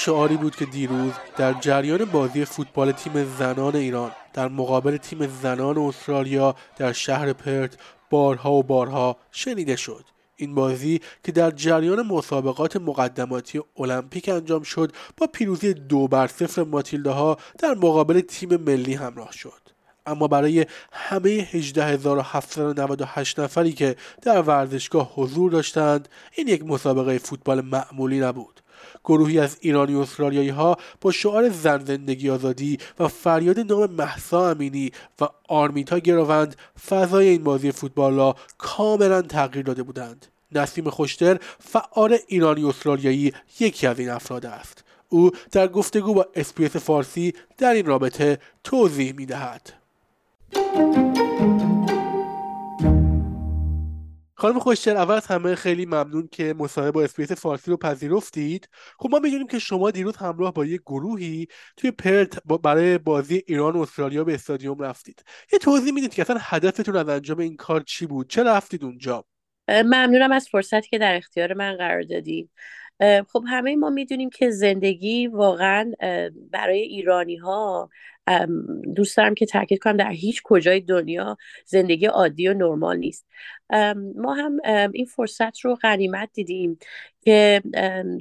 شعاری بود که دیروز در جریان بازی فوتبال تیم زنان ایران در مقابل تیم زنان استرالیا در شهر پرت بارها و بارها شنیده شد. این بازی که در جریان مسابقات مقدماتی المپیک انجام شد با پیروزی دو بر صفر ماتیلده ها در مقابل تیم ملی همراه شد. اما برای همه 18798 نفری که در ورزشگاه حضور داشتند این یک مسابقه فوتبال معمولی نبود. گروهی از ایرانی و استرالیایی ها با شعار زن زندگی آزادی و فریاد نام محسا امینی و آرمیتا گراوند فضای این بازی فوتبال را کاملا تغییر داده بودند نسیم خوشتر فعال ایرانی استرالیایی یکی از این افراد است او در گفتگو با SBS فارسی در این رابطه توضیح می دهد. خانم خوشتر اول از همه خیلی ممنون که مصاحبه با اسپیس فارسی رو پذیرفتید. خب ما می‌دونیم که شما دیروز همراه با یک گروهی توی پرت برای بازی ایران و استرالیا به استادیوم رفتید. یه توضیح می‌دید که اصلا هدفتون از انجام این کار چی بود؟ چرا رفتید اونجا؟ ممنونم از فرصتی که در اختیار من قرار دادید. خب همه ما می‌دونیم که زندگی واقعا برای ایرانی ها دوست دارم که تاکید کنم در هیچ کجای دنیا زندگی عادی و نرمال نیست. ما هم این فرصت رو غنیمت دیدیم که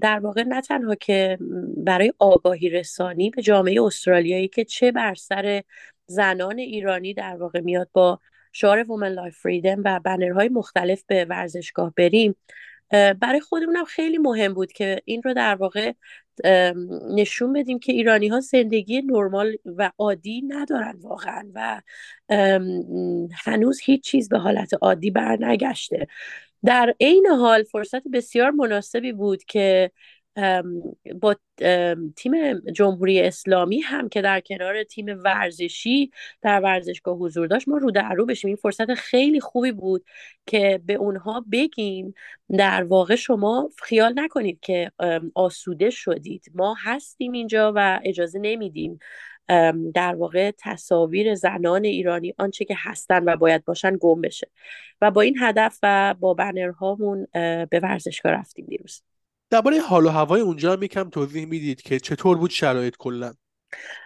در واقع نه تنها که برای آگاهی رسانی به جامعه استرالیایی که چه بر سر زنان ایرانی در واقع میاد با شعار Woman Life Freedom و بنرهای مختلف به ورزشگاه بریم برای خودمونم خیلی مهم بود که این رو در واقع نشون بدیم که ایرانی ها زندگی نرمال و عادی ندارن واقعا و هنوز هیچ چیز به حالت عادی بر نگشته در عین حال فرصت بسیار مناسبی بود که با تیم جمهوری اسلامی هم که در کنار تیم ورزشی در ورزشگاه حضور داشت ما رو در رو بشیم. این فرصت خیلی خوبی بود که به اونها بگیم. در واقع شما خیال نکنید که آسوده شدید. ما هستیم اینجا و اجازه نمیدیم در واقع تصاویر زنان ایرانی آنچه که هستن و باید باشن گم بشه. و با این هدف و با بنرهامون به ورزشگاه رفتیم دیروز. درباره حال و هوای اونجا هم یکم توضیح می‌دید که چطور بود شرایط کلا؟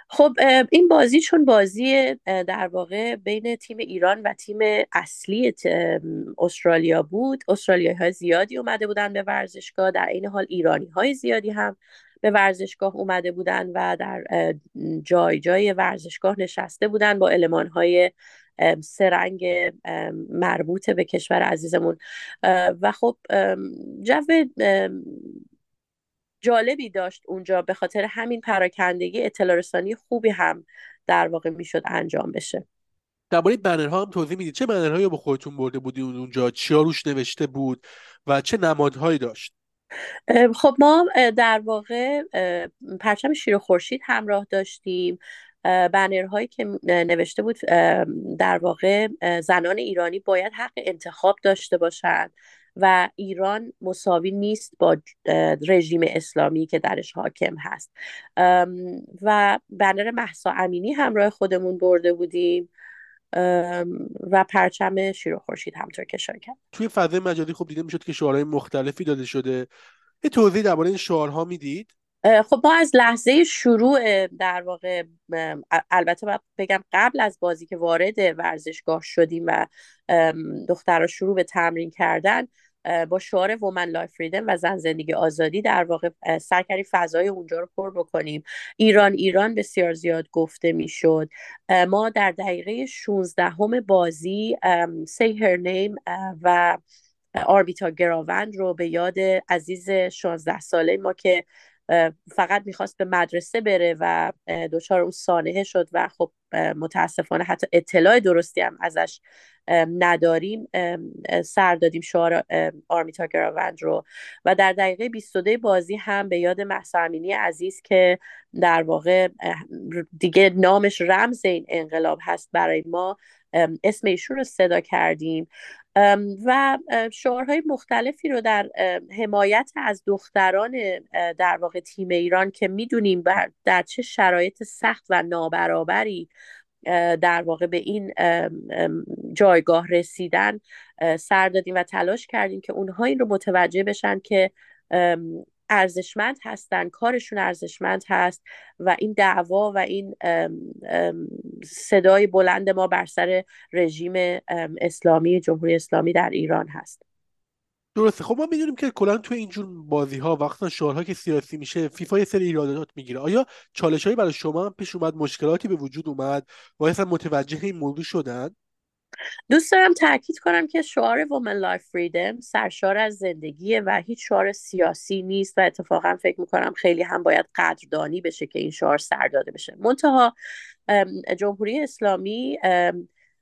خب این بازی چون بازی در واقع بین تیم ایران و تیم اصلی استرالیا بود. استرالیایی های زیادی اومده بودن به ورزشگاه در این حال ایرانی های زیادی هم به ورزشگاه اومده بودن و در جای جای ورزشگاه نشسته بودن با علمان های سرنگ مربوط به کشور عزیزمون. و خب جو جالبی داشت اونجا به خاطر همین پراکندگی اطلاع رسانی خوبی هم در واقع می‌شد انجام بشه. درباره بنرها هم توضیح می‌دید چه بنرهایی با خودتون برده بودی اونجا؟ چیا روش نوشته بود و چه نمادهایی داشت؟ خب ما در واقع پرچم شیر خورشید همراه داشتیم. بنرهایی که نوشته بود در واقع زنان ایرانی باید حق انتخاب داشته باشند و ایران مساوی نیست با رژیم اسلامی که درش حاکم هست. و بنر محسا امینی همراه خودمون برده بودیم و پرچم شیر و خورشید همونطور که کرد توی فضای مجازی خب دیده می‌شد که شعارهای مختلفی داده شده. یه توضیح درباره این شعارها می‌دید؟ خب ما از لحظه شروع در واقع البته باید بگم قبل از بازی که وارد ورزشگاه شدیم و دخترها شروع به تمرین کردن با شعار woman life freedom و زن زندگی آزادی در واقع سعی فضای اونجا رو پر بکنیم. ایران ایران بسیار زیاد گفته می‌شد. ما در دقیقه 16 همه بازی سی هر نیم و آربیتا گراوند رو به یاد عزیز 16 ساله ما که فقط می‌خواست به مدرسه بره و دچار اون سانحه شد و خب متاسفانه حتی اطلاع درستی هم ازش نداریم. سر دادیم شعار آرمیتا گراوند رو. و در دقیقه 22 بازی هم به یاد محسا امینی عزیز که در واقع دیگه نامش رمز این انقلاب هست برای ما اسم ایشون رو صدا کردیم. و شعارهای مختلفی رو در حمایت از دختران در واقع تیم ایران که می‌دونیم در چه شرایط سخت و نابرابری در واقع به این جایگاه رسیدن سر دادیم و تلاش کردیم که اونها این رو متوجه بشن که ارزشمند هستن کارشون ارزشمند هست و این دعوا و این صدای بلند ما بر سر رژیم اسلامی جمهوری اسلامی در ایران هست. درسته. خب ما می‌دونیم که کلا تو اینجور بازی ها وقتا شعارها که سیاسی میشه فیفا یه سری ایرادات می‌گیره. آیا چالش هایی برای شما هم پیش اومد مشکلاتی به وجود اومد و اصلا متوجه این موضوع شدن؟ دوست دارم تاکید کنم که شعار woman life freedom سرشار از زندگیه و هیچ شعار سیاسی نیست و اتفاقا فکر می‌کنم خیلی هم باید قدردانی بشه که این شعار سر داده بشه. منتها جمهوری اسلامی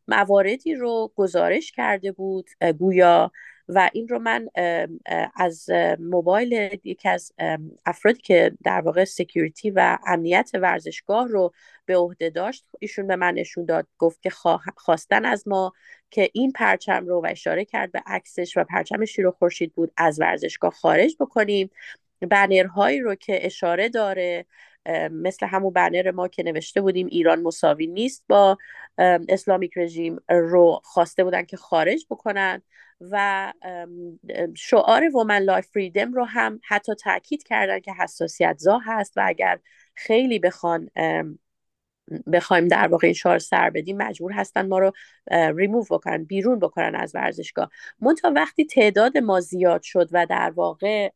مواردی رو گزارش کرده بود گویا و این رو من از موبایل یکی از افرادی که در واقع سکیوریتی و امنیت ورزشگاه رو به عهده داشت ایشون به من نشون داد گفت که خواستن از ما که این پرچم رو و اشاره کرد به عکسش و پرچم شیر و خورشید بود از ورزشگاه خارج بکنیم. بنرهایی رو که اشاره داره مثل همون بنر ما که نوشته بودیم ایران مساوی نیست با Islamic regime رو خواسته بودن که خارج بکنن. و شعار woman life freedom رو هم حتی تاکید کردن که حساسیت زا هست و اگر خیلی بخوان بخوایم در واقع این شعار سر بدیم مجبور هستن ما رو ریموو بکنن بیرون بکنن از ورزشگاه. تا وقتی تعداد ما زیاد شد و در واقع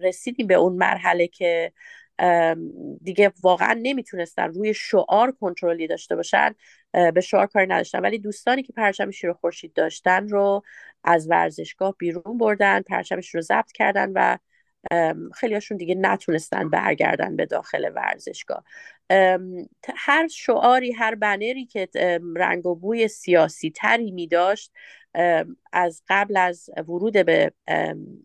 رسیدیم به اون مرحله که دیگه واقعا نمی‌تونستن روی شعار کنترلی داشته باشن به شعار کاری نداشتن. ولی دوستانی که پرچم شیر خورشید داشتن رو از ورزشگاه بیرون بردن پرچمش رو ضبط کردن و خیلیاشون دیگه نتونستن برگردن به داخل ورزشگاه. هر شعاری هر بنری که رنگ و بوی سیاسی تری می داشت از قبل از ورود به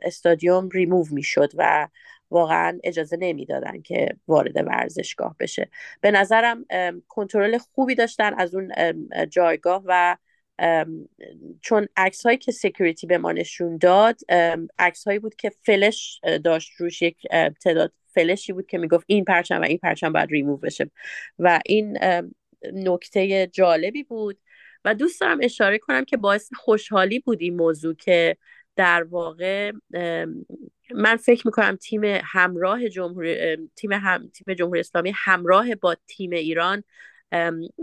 استادیوم ریموو می شد و واقعا اجازه نمی‌دادن که وارد ورزشگاه بشه. به نظرم کنترل خوبی داشتن از اون جایگاه و چون عکس هایی که security به ما نشون داد عکس هایی بود که فلش داشت روش یک تعداد فلشی بود که می‌گفت این پرچم و این پرچم باید ریموو بشه. و این نکته جالبی بود. و دوست دارم اشاره کنم که باعث خوشحالی بود این موضوع که در واقع من فکر می‌کنم تیم همراه جمهوری تیم هم تیم جمهوری اسلامی همراه با تیم ایران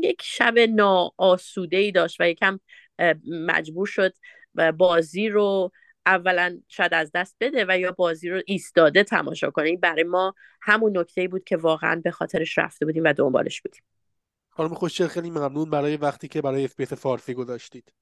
یک شب ناآسوده ای داشت و یکم مجبور شد بازی رو اولا شاید از دست بده و یا بازی رو ایستاده تماشا کنه. برای ما همون نکته بود که واقعا به خاطرش رفته بودیم و دنبالش بودیم. خانم خوشچل خیلی ممنون برای وقتی که برای اسپیس فارسی گذاشتید.